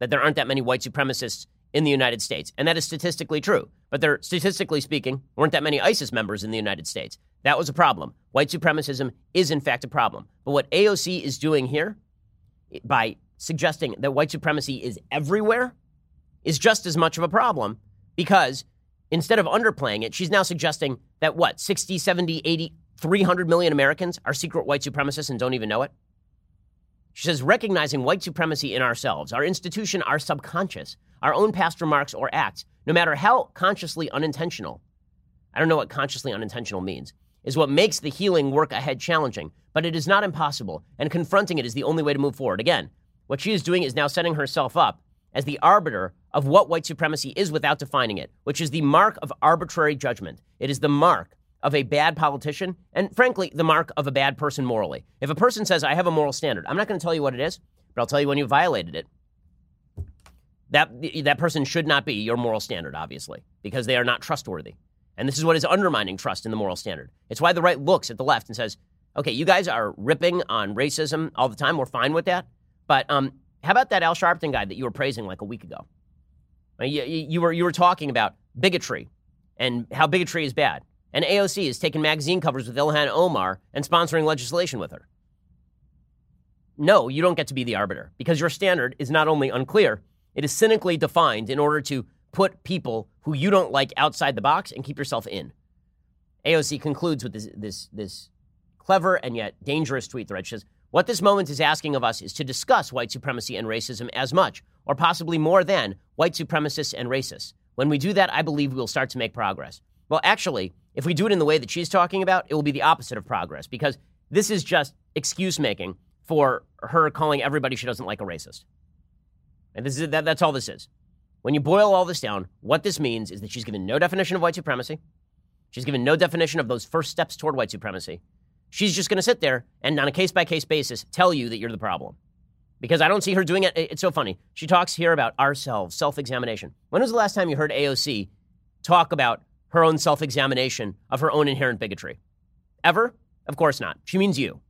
that there aren't that many white supremacists in the United States. And that is statistically true. But there, statistically speaking, weren't that many ISIS members in the United States. That was a problem. White supremacism is, in fact, a problem. But what AOC is doing here by suggesting that white supremacy is everywhere is just as much of a problem because instead of underplaying it, she's now suggesting that what, 60, 70, 80, 300 million Americans are secret white supremacists and don't even know it? She says, recognizing white supremacy in ourselves, our institution, our subconscious, our own past remarks or acts, no matter how consciously unintentional, I don't know what consciously unintentional means, is what makes the healing work ahead challenging, but it is not impossible, and confronting it is the only way to move forward. Again, what she is doing is now setting herself up as the arbiter of what white supremacy is without defining it, which is the mark of arbitrary judgment. It is the mark of a bad politician, and frankly, the mark of a bad person morally. If a person says, I have a moral standard, I'm not going to tell you what it is, but I'll tell you when you violated it. That, that person should not be your moral standard, obviously, because they are not trustworthy. And this is what is undermining trust in the moral standard. It's why the right looks at the left and says, okay, you guys are ripping on racism all the time. We're fine with that. But um, how about that Al Sharpton guy that you were praising like a week ago? You, you, were, you were talking about bigotry and how bigotry is bad. And AOC is taking magazine covers with Ilhan Omar and sponsoring legislation with her. No, you don't get to be the arbiter because your standard is not only unclear, it is cynically defined in order to put people who you don't like outside the box and keep yourself in. AOC concludes with this, this, this clever and yet dangerous tweet thread. She says, What this moment is asking of us is to discuss white supremacy and racism as much, or possibly more than, white supremacists and racists. When we do that, I believe we will start to make progress. Well, actually, if we do it in the way that she's talking about, it will be the opposite of progress because this is just excuse making for her calling everybody she doesn't like a racist. And this is that, that's all this is. When you boil all this down, what this means is that she's given no definition of white supremacy. She's given no definition of those first steps toward white supremacy. She's just going to sit there and, on a case by case basis, tell you that you're the problem. Because I don't see her doing it. It's so funny. She talks here about ourselves, self examination. When was the last time you heard AOC talk about her own self examination of her own inherent bigotry? Ever? Of course not. She means you.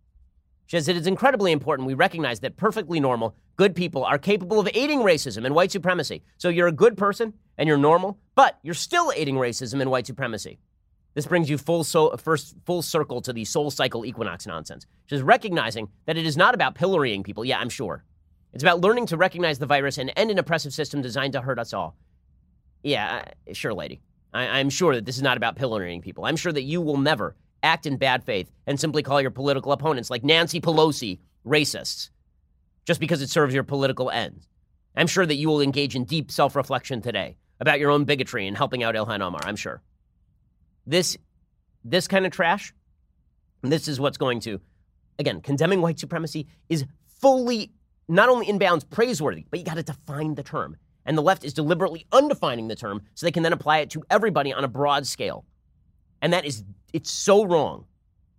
She says it is incredibly important we recognize that perfectly normal, good people are capable of aiding racism and white supremacy. So you're a good person and you're normal, But you're still aiding racism and white supremacy. This brings you full so, first full circle to the soul cycle Equinox nonsense, which is recognizing that it is not about pillorying people. Yeah, I'm sure. It's about learning to recognize the virus and end an oppressive system designed to hurt us all. Yeah, sure, lady. I, am sure that this is not about pillorying people. I'm sure that you will never act in bad faith and simply call your political opponents like Nancy Pelosi racists just because it serves your political ends. I'm sure that you will engage in deep self reflection today about your own bigotry and helping out Ilhan Omar. I'm sure. This, this kind of trash, this is what's going to, again, condemning white supremacy is fully not only in bounds praiseworthy, but you got to define the term. And the left is deliberately undefining the term so they can then apply it to everybody on a broad scale. And that is, it's so wrong.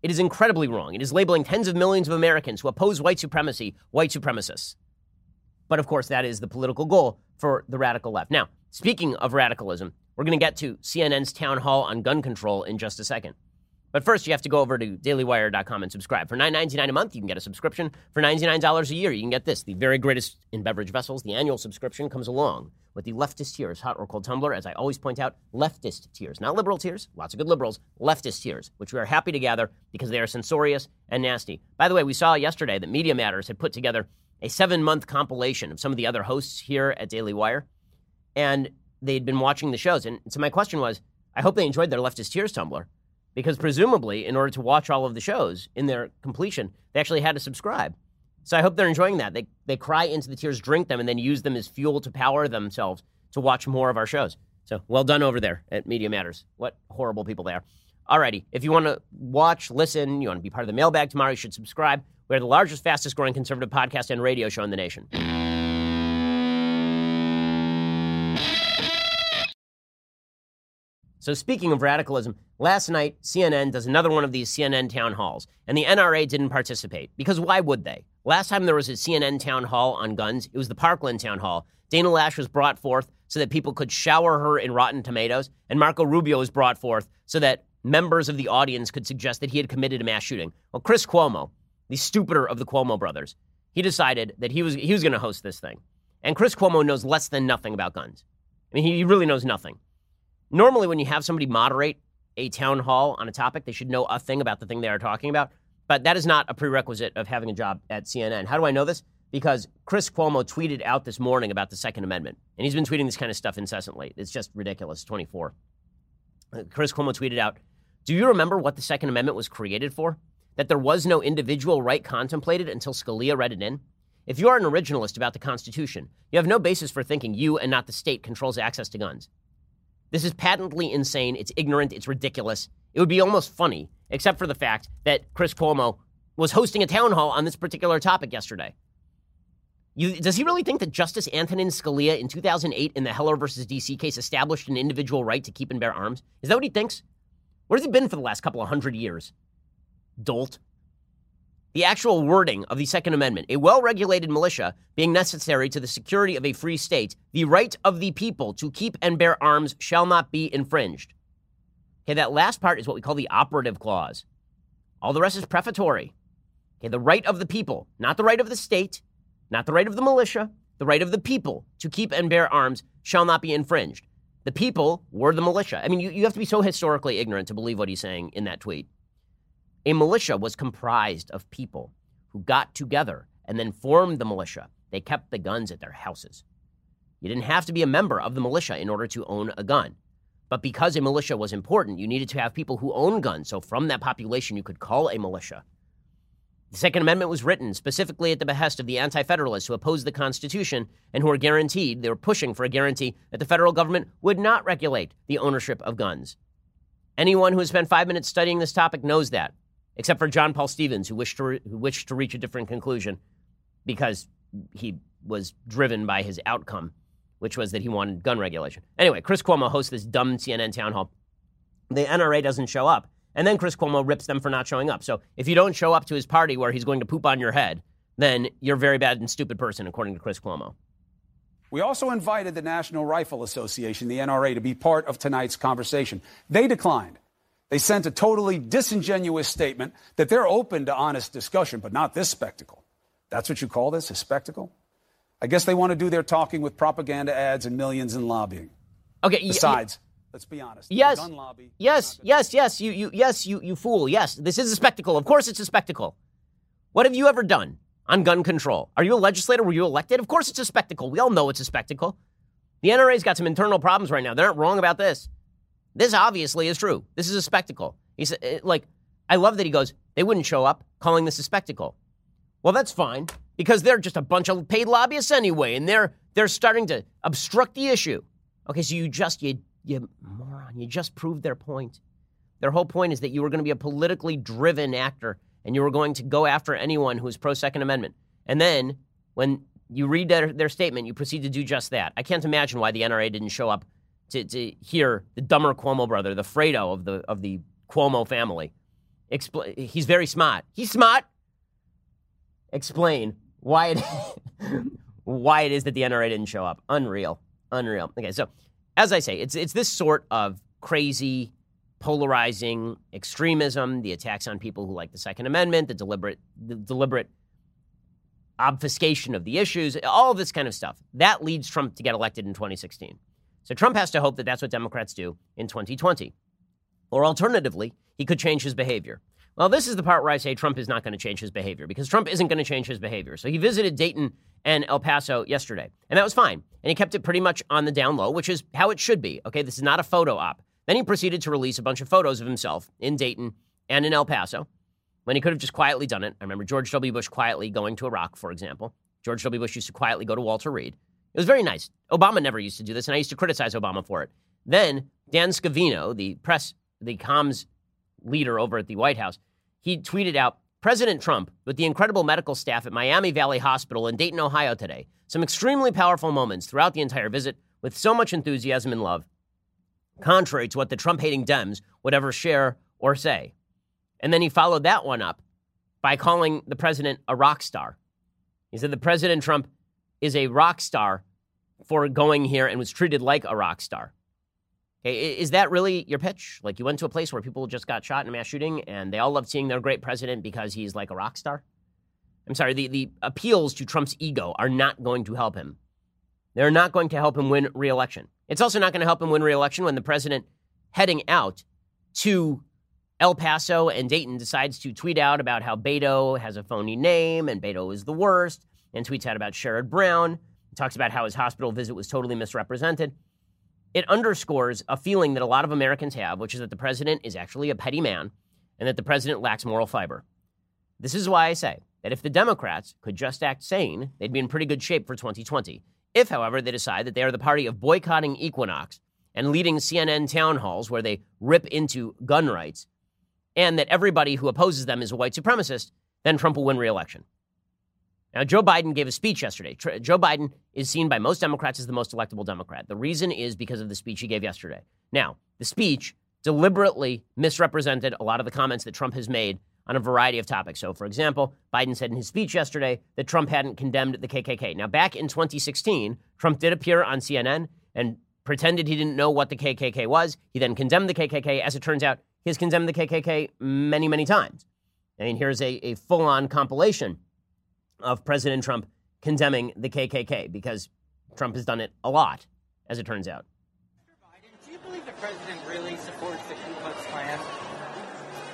It is incredibly wrong. It is labeling tens of millions of Americans who oppose white supremacy white supremacists. But of course, that is the political goal for the radical left. Now, speaking of radicalism, we're going to get to CNN's town hall on gun control in just a second. But first, you have to go over to dailywire.com and subscribe. For $9.99 a month, you can get a subscription. For $99 a year, you can get this the very greatest in beverage vessels. The annual subscription comes along with the leftist tears, hot or cold tumbler. As I always point out, leftist tears, not liberal tears, lots of good liberals, leftist tears, which we are happy to gather because they are censorious and nasty. By the way, we saw yesterday that Media Matters had put together a seven month compilation of some of the other hosts here at Daily Wire, and they'd been watching the shows. And so my question was I hope they enjoyed their leftist tears tumbler because presumably, in order to watch all of the shows in their completion, they actually had to subscribe. So I hope they're enjoying that. They, they cry into the tears, drink them, and then use them as fuel to power themselves to watch more of our shows. So well done over there at Media Matters. What horrible people they are. Alrighty, if you want to watch, listen, you want to be part of the mailbag tomorrow, you should subscribe. We're the largest, fastest growing conservative podcast and radio show in the nation. So, speaking of radicalism, last night CNN does another one of these CNN town halls, and the NRA didn't participate because why would they? Last time there was a CNN town hall on guns, it was the Parkland town hall. Dana Loesch was brought forth so that people could shower her in rotten tomatoes, and Marco Rubio was brought forth so that members of the audience could suggest that he had committed a mass shooting. Well, Chris Cuomo, the stupider of the Cuomo brothers, he decided that he was he was going to host this thing. And Chris Cuomo knows less than nothing about guns. I mean, he really knows nothing. Normally, when you have somebody moderate a town hall on a topic, they should know a thing about the thing they are talking about. But that is not a prerequisite of having a job at CNN. How do I know this? Because Chris Cuomo tweeted out this morning about the Second Amendment. And he's been tweeting this kind of stuff incessantly. It's just ridiculous. 24. Uh, Chris Cuomo tweeted out Do you remember what the Second Amendment was created for? That there was no individual right contemplated until Scalia read it in? If you are an originalist about the Constitution, you have no basis for thinking you and not the state controls access to guns. This is patently insane. It's ignorant. It's ridiculous. It would be almost funny, except for the fact that Chris Cuomo was hosting a town hall on this particular topic yesterday. You, does he really think that Justice Antonin Scalia in 2008 in the Heller versus DC case established an individual right to keep and bear arms? Is that what he thinks? Where has he been for the last couple of hundred years? Dolt the actual wording of the Second Amendment, a well regulated militia being necessary to the security of a free state, the right of the people to keep and bear arms shall not be infringed. Okay, that last part is what we call the operative clause. All the rest is prefatory. Okay, the right of the people, not the right of the state, not the right of the militia, the right of the people to keep and bear arms shall not be infringed. The people were the militia. I mean, you, you have to be so historically ignorant to believe what he's saying in that tweet. A militia was comprised of people who got together and then formed the militia. They kept the guns at their houses. You didn't have to be a member of the militia in order to own a gun. But because a militia was important, you needed to have people who own guns. So from that population, you could call a militia. The Second Amendment was written specifically at the behest of the Anti Federalists who opposed the Constitution and who were guaranteed, they were pushing for a guarantee that the federal government would not regulate the ownership of guns. Anyone who has spent five minutes studying this topic knows that except for John Paul Stevens, who wished to, re- who wished to reach a different conclusion because he was driven by his outcome, which was that he wanted gun regulation. Anyway, Chris Cuomo hosts this dumb CNN town hall. The NRA doesn't show up. And then Chris Cuomo rips them for not showing up. So if you don't show up to his party where he's going to poop on your head, then you're a very bad and stupid person, according to Chris Cuomo. We also invited the National Rifle Association, the NRA, to be part of tonight's conversation. They declined. They sent a totally disingenuous statement that they're open to honest discussion, but not this spectacle. That's what you call this, a spectacle? I guess they want to do their talking with propaganda ads and millions in lobbying. Okay. Besides, y- let's be honest. Yes. Gun lobby. Yes. Yes. Yes. You. You. Yes. You. You fool. Yes. This is a spectacle. Of course, it's a spectacle. What have you ever done on gun control? Are you a legislator? Were you elected? Of course, it's a spectacle. We all know it's a spectacle. The NRA's got some internal problems right now. They're not wrong about this. This obviously is true. This is a spectacle. He's eh, like, I love that he goes, they wouldn't show up calling this a spectacle. Well, that's fine because they're just a bunch of paid lobbyists anyway, and they're they're starting to obstruct the issue. Okay, so you just you you moron, you just proved their point. Their whole point is that you were going to be a politically driven actor and you were going to go after anyone who's pro Second Amendment. And then when you read their, their statement, you proceed to do just that. I can't imagine why the NRA didn't show up to, to hear the dumber Cuomo brother, the Fredo of the of the Cuomo family. Expl- he's very smart. He's smart. Explain why it why it is that the NRA didn't show up. Unreal, unreal. Okay, so as I say, it's it's this sort of crazy, polarizing extremism, the attacks on people who like the Second Amendment, the deliberate the deliberate obfuscation of the issues, all this kind of stuff. That leads Trump to get elected in 2016. So Trump has to hope that that's what Democrats do in 2020. Or alternatively, he could change his behavior. Well, this is the part where I say Trump is not going to change his behavior because Trump isn't going to change his behavior. So he visited Dayton and El Paso yesterday, and that was fine. And he kept it pretty much on the down low, which is how it should be. Okay, this is not a photo op. Then he proceeded to release a bunch of photos of himself in Dayton and in El Paso when he could have just quietly done it. I remember George W. Bush quietly going to Iraq, for example. George W. Bush used to quietly go to Walter Reed. It was very nice. Obama never used to do this, and I used to criticize Obama for it. Then Dan Scavino, the press, the comms leader over at the White House, he tweeted out President Trump with the incredible medical staff at Miami Valley Hospital in Dayton, Ohio today. Some extremely powerful moments throughout the entire visit with so much enthusiasm and love, contrary to what the Trump hating Dems would ever share or say. And then he followed that one up by calling the president a rock star. He said the President Trump is a rock star for going here and was treated like a rock star. Okay, is that really your pitch? Like you went to a place where people just got shot in a mass shooting and they all loved seeing their great president because he's like a rock star? I'm sorry, the, the appeals to Trump's ego are not going to help him. They're not going to help him win re-election. It's also not going to help him win re-election when the president heading out to El Paso and Dayton decides to tweet out about how Beto has a phony name and Beto is the worst, and tweets out about Sherrod Brown, talks about how his hospital visit was totally misrepresented. It underscores a feeling that a lot of Americans have, which is that the president is actually a petty man and that the president lacks moral fiber. This is why I say that if the Democrats could just act sane, they'd be in pretty good shape for 2020. If, however, they decide that they are the party of boycotting Equinox and leading CNN town halls where they rip into gun rights, and that everybody who opposes them is a white supremacist, then Trump will win re-election. Now, Joe Biden gave a speech yesterday. Joe Biden is seen by most Democrats as the most electable Democrat. The reason is because of the speech he gave yesterday. Now, the speech deliberately misrepresented a lot of the comments that Trump has made on a variety of topics. So, for example, Biden said in his speech yesterday that Trump hadn't condemned the KKK. Now, back in 2016, Trump did appear on CNN and pretended he didn't know what the KKK was. He then condemned the KKK. As it turns out, he has condemned the KKK many, many times. I mean, here's a, a full on compilation of President Trump condemning the KKK because Trump has done it a lot, as it turns out. Biden, do you believe the president really supports the Ku Klux Klan?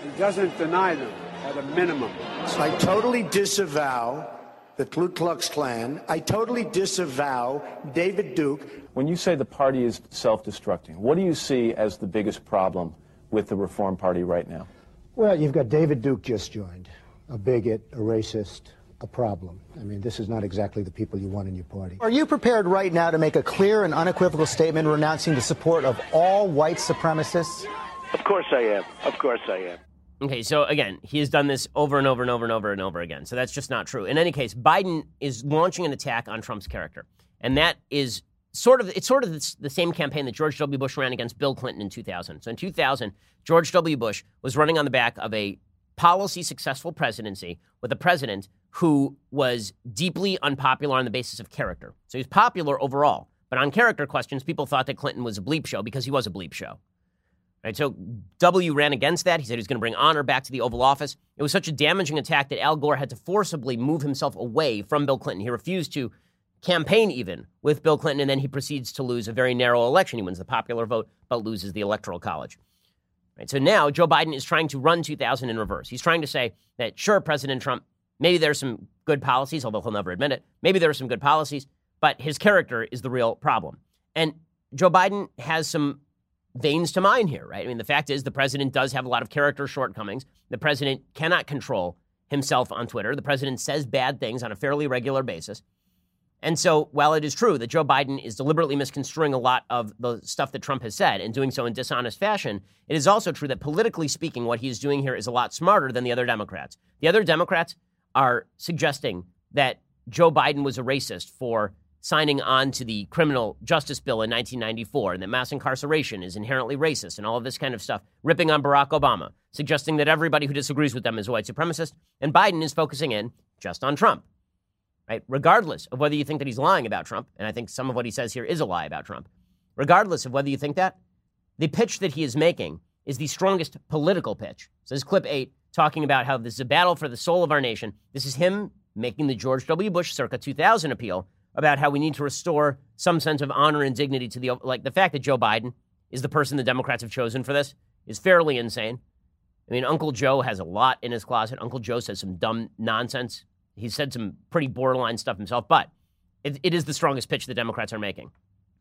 He doesn't deny them at a minimum. I totally disavow the Ku Klux Klan. I totally disavow David Duke. When you say the party is self destructing, what do you see as the biggest problem with the Reform Party right now? Well, you've got David Duke just joined, a bigot, a racist, a problem. I mean, this is not exactly the people you want in your party. Are you prepared right now to make a clear and unequivocal statement renouncing the support of all white supremacists? Of course I am. Of course I am. Okay, so again, he has done this over and over and over and over and over again. So that's just not true. In any case, Biden is launching an attack on Trump's character. And that is sort of it's sort of the same campaign that George W. Bush ran against Bill Clinton in 2000. So in 2000, George W. Bush was running on the back of a policy successful presidency with a president who was deeply unpopular on the basis of character. So he's popular overall, but on character questions, people thought that Clinton was a bleep show because he was a bleep show. Right, so W ran against that. He said he was going to bring honor back to the Oval Office. It was such a damaging attack that Al Gore had to forcibly move himself away from Bill Clinton. He refused to campaign even with Bill Clinton, and then he proceeds to lose a very narrow election. He wins the popular vote, but loses the electoral college. Right, so now Joe Biden is trying to run 2000 in reverse. He's trying to say that, sure, President Trump, maybe there's some good policies, although he'll never admit it. Maybe there are some good policies, but his character is the real problem. And Joe Biden has some veins to mine here, right? I mean, the fact is the president does have a lot of character shortcomings. The president cannot control himself on Twitter. The president says bad things on a fairly regular basis. And so, while it is true that Joe Biden is deliberately misconstruing a lot of the stuff that Trump has said and doing so in dishonest fashion, it is also true that politically speaking, what he's doing here is a lot smarter than the other Democrats. The other Democrats are suggesting that Joe Biden was a racist for signing on to the criminal justice bill in 1994 and that mass incarceration is inherently racist and all of this kind of stuff, ripping on Barack Obama, suggesting that everybody who disagrees with them is a white supremacist. And Biden is focusing in just on Trump right? Regardless of whether you think that he's lying about Trump, and I think some of what he says here is a lie about Trump, regardless of whether you think that, the pitch that he is making is the strongest political pitch. So this clip eight talking about how this is a battle for the soul of our nation. This is him making the George W. Bush circa 2000 appeal about how we need to restore some sense of honor and dignity to the like the fact that Joe Biden is the person the Democrats have chosen for this is fairly insane. I mean, Uncle Joe has a lot in his closet. Uncle Joe says some dumb nonsense he said some pretty borderline stuff himself, but it, it is the strongest pitch the Democrats are making.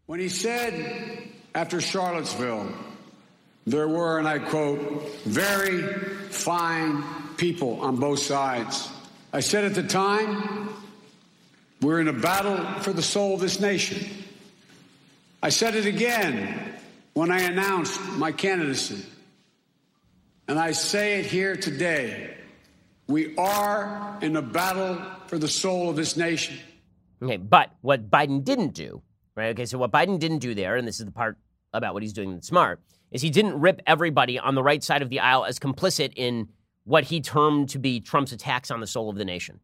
When he said after Charlottesville, there were, and I quote, very fine people on both sides. I said at the time, we're in a battle for the soul of this nation. I said it again when I announced my candidacy. And I say it here today. We are in a battle for the soul of this nation. Okay, but what Biden didn't do, right? Okay, so what Biden didn't do there, and this is the part about what he's doing that's smart, is he didn't rip everybody on the right side of the aisle as complicit in what he termed to be Trump's attacks on the soul of the nation.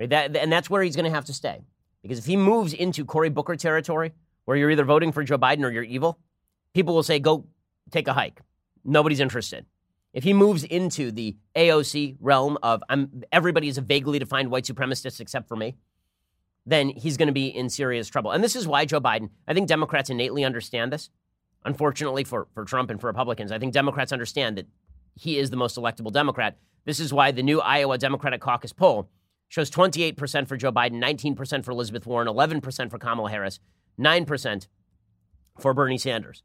Right? That, and that's where he's going to have to stay. Because if he moves into Cory Booker territory, where you're either voting for Joe Biden or you're evil, people will say, go take a hike. Nobody's interested. If he moves into the AOC realm of I'm, everybody is a vaguely defined white supremacist except for me, then he's going to be in serious trouble. And this is why Joe Biden, I think Democrats innately understand this. Unfortunately for, for Trump and for Republicans, I think Democrats understand that he is the most electable Democrat. This is why the new Iowa Democratic Caucus poll shows 28% for Joe Biden, 19% for Elizabeth Warren, 11% for Kamala Harris, 9% for Bernie Sanders.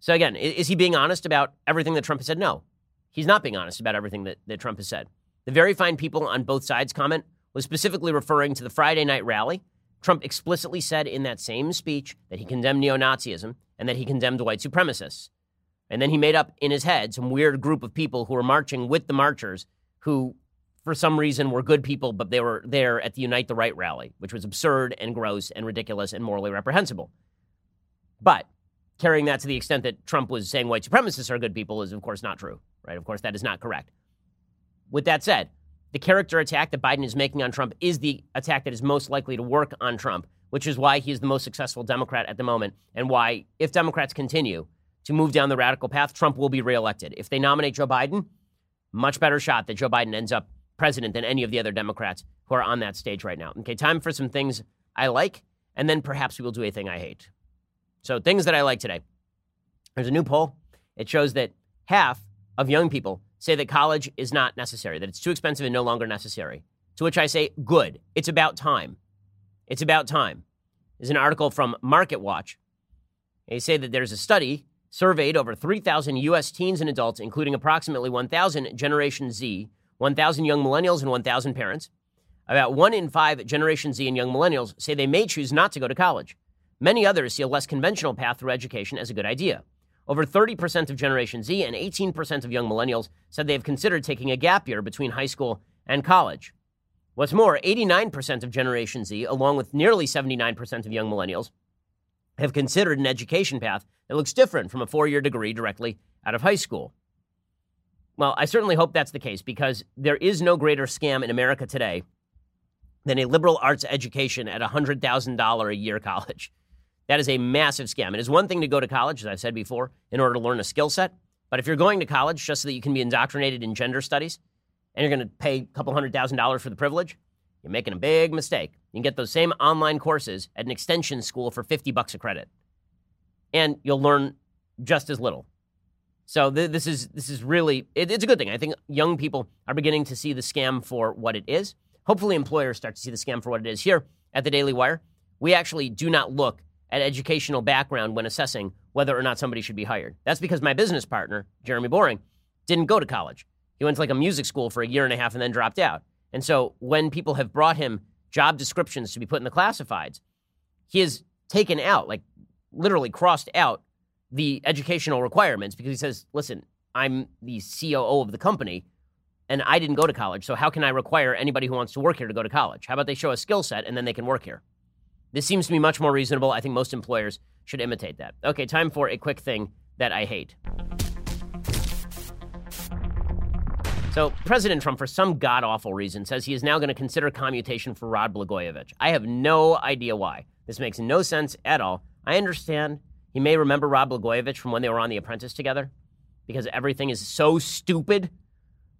So again, is he being honest about everything that Trump has said? No. He's not being honest about everything that, that Trump has said. The very fine people on both sides comment was specifically referring to the Friday night rally. Trump explicitly said in that same speech that he condemned neo Nazism and that he condemned white supremacists. And then he made up in his head some weird group of people who were marching with the marchers who, for some reason, were good people, but they were there at the Unite the Right rally, which was absurd and gross and ridiculous and morally reprehensible. But carrying that to the extent that Trump was saying white supremacists are good people is, of course, not true, right? Of course, that is not correct. With that said, the character attack that Biden is making on Trump is the attack that is most likely to work on Trump, which is why he is the most successful Democrat at the moment, and why, if Democrats continue to move down the radical path, Trump will be reelected. If they nominate Joe Biden, much better shot that Joe Biden ends up president than any of the other Democrats who are on that stage right now. Okay, time for some things I like, and then perhaps we will do a thing I hate. So, things that I like today. There's a new poll. It shows that half of young people say that college is not necessary, that it's too expensive and no longer necessary. To which I say, good. It's about time. It's about time. There's an article from Market Watch. They say that there's a study surveyed over 3,000 U.S. teens and adults, including approximately 1,000 Generation Z, 1,000 young millennials, and 1,000 parents. About one in five Generation Z and young millennials say they may choose not to go to college. Many others see a less conventional path through education as a good idea. Over 30% of Generation Z and 18% of young millennials said they have considered taking a gap year between high school and college. What's more, 89% of Generation Z, along with nearly 79% of young millennials, have considered an education path that looks different from a four year degree directly out of high school. Well, I certainly hope that's the case because there is no greater scam in America today than a liberal arts education at $100,000 a year college. That is a massive scam. It is one thing to go to college, as I've said before, in order to learn a skill set. But if you're going to college just so that you can be indoctrinated in gender studies and you're going to pay a couple hundred thousand dollars for the privilege, You're making a big mistake. You can get those same online courses at an extension school for 50 bucks a credit. And you'll learn just as little. So th- this is this is really it, it's a good thing. I think young people are beginning to see the scam for what it is. Hopefully, employers start to see the scam for what it is. Here at the Daily Wire, we actually do not look at educational background when assessing whether or not somebody should be hired. That's because my business partner, Jeremy Boring, didn't go to college. He went to like a music school for a year and a half and then dropped out. And so when people have brought him job descriptions to be put in the classifieds, he has taken out, like literally crossed out the educational requirements because he says, listen, I'm the COO of the company and I didn't go to college. So how can I require anybody who wants to work here to go to college? How about they show a skill set and then they can work here? This seems to be much more reasonable. I think most employers should imitate that. Okay, time for a quick thing that I hate. So, President Trump, for some god awful reason, says he is now going to consider commutation for Rod Blagojevich. I have no idea why. This makes no sense at all. I understand he may remember Rod Blagojevich from when they were on The Apprentice together because everything is so stupid.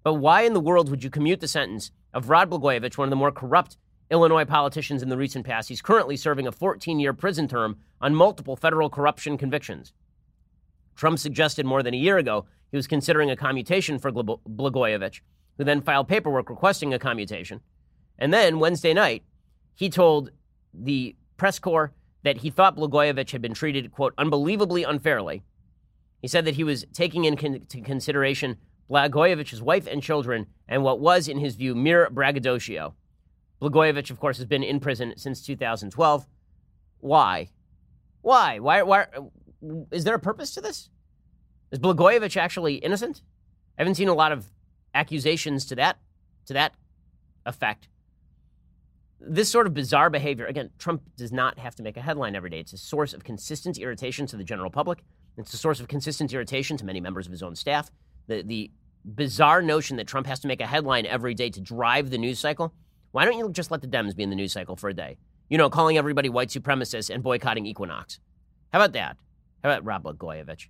But why in the world would you commute the sentence of Rod Blagojevich, one of the more corrupt Illinois politicians in the recent past? He's currently serving a 14 year prison term on multiple federal corruption convictions. Trump suggested more than a year ago he was considering a commutation for Blagojevich, who then filed paperwork requesting a commutation. And then Wednesday night, he told the press corps that he thought Blagojevich had been treated, quote, unbelievably unfairly. He said that he was taking into consideration Blagojevich's wife and children and what was, in his view, mere braggadocio. Blagojevich, of course, has been in prison since 2012. Why? Why? Why? Why? Is there a purpose to this? Is Blagojevich actually innocent? I haven't seen a lot of accusations to that to that effect. This sort of bizarre behavior, again, Trump does not have to make a headline every day. It's a source of consistent irritation to the general public. It's a source of consistent irritation to many members of his own staff. The the bizarre notion that Trump has to make a headline every day to drive the news cycle. Why don't you just let the Dems be in the news cycle for a day? You know, calling everybody white supremacists and boycotting Equinox. How about that? How about Rob Blagojevich?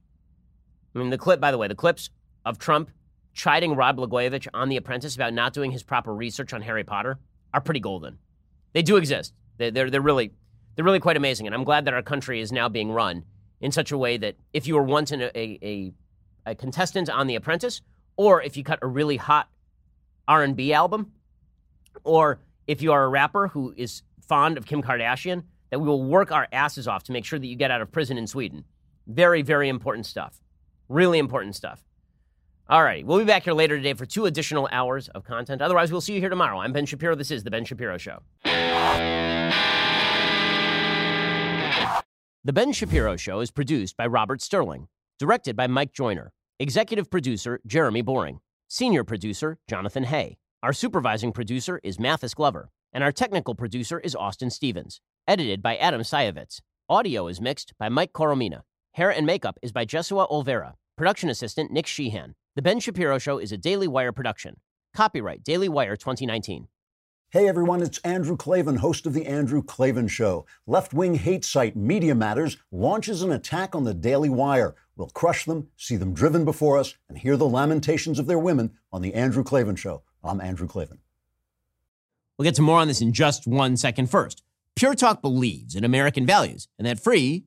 I mean, the clip, by the way, the clips of Trump chiding Rob Blagojevich on The Apprentice about not doing his proper research on Harry Potter are pretty golden. They do exist. They're, they're, they're, really, they're really quite amazing. And I'm glad that our country is now being run in such a way that if you were once a, a, a contestant on The Apprentice, or if you cut a really hot R&B album, or if you are a rapper who is fond of Kim Kardashian, that we will work our asses off to make sure that you get out of prison in Sweden. Very, very important stuff. Really important stuff. All right. We'll be back here later today for two additional hours of content. Otherwise, we'll see you here tomorrow. I'm Ben Shapiro. This is The Ben Shapiro Show. The Ben Shapiro Show is produced by Robert Sterling, directed by Mike Joyner, executive producer Jeremy Boring, senior producer Jonathan Hay. Our supervising producer is Mathis Glover, and our technical producer is Austin Stevens, edited by Adam Sajevic. Audio is mixed by Mike Coromina. Hair and makeup is by Jesua Olvera. Production assistant Nick Sheehan. The Ben Shapiro Show is a Daily Wire production. Copyright Daily Wire 2019. Hey everyone, it's Andrew Klavan, host of The Andrew Klavan Show. Left wing hate site Media Matters launches an attack on the Daily Wire. We'll crush them, see them driven before us, and hear the lamentations of their women on The Andrew Klavan Show. I'm Andrew Klavan. We'll get to more on this in just one second first. Pure Talk believes in American values, and that free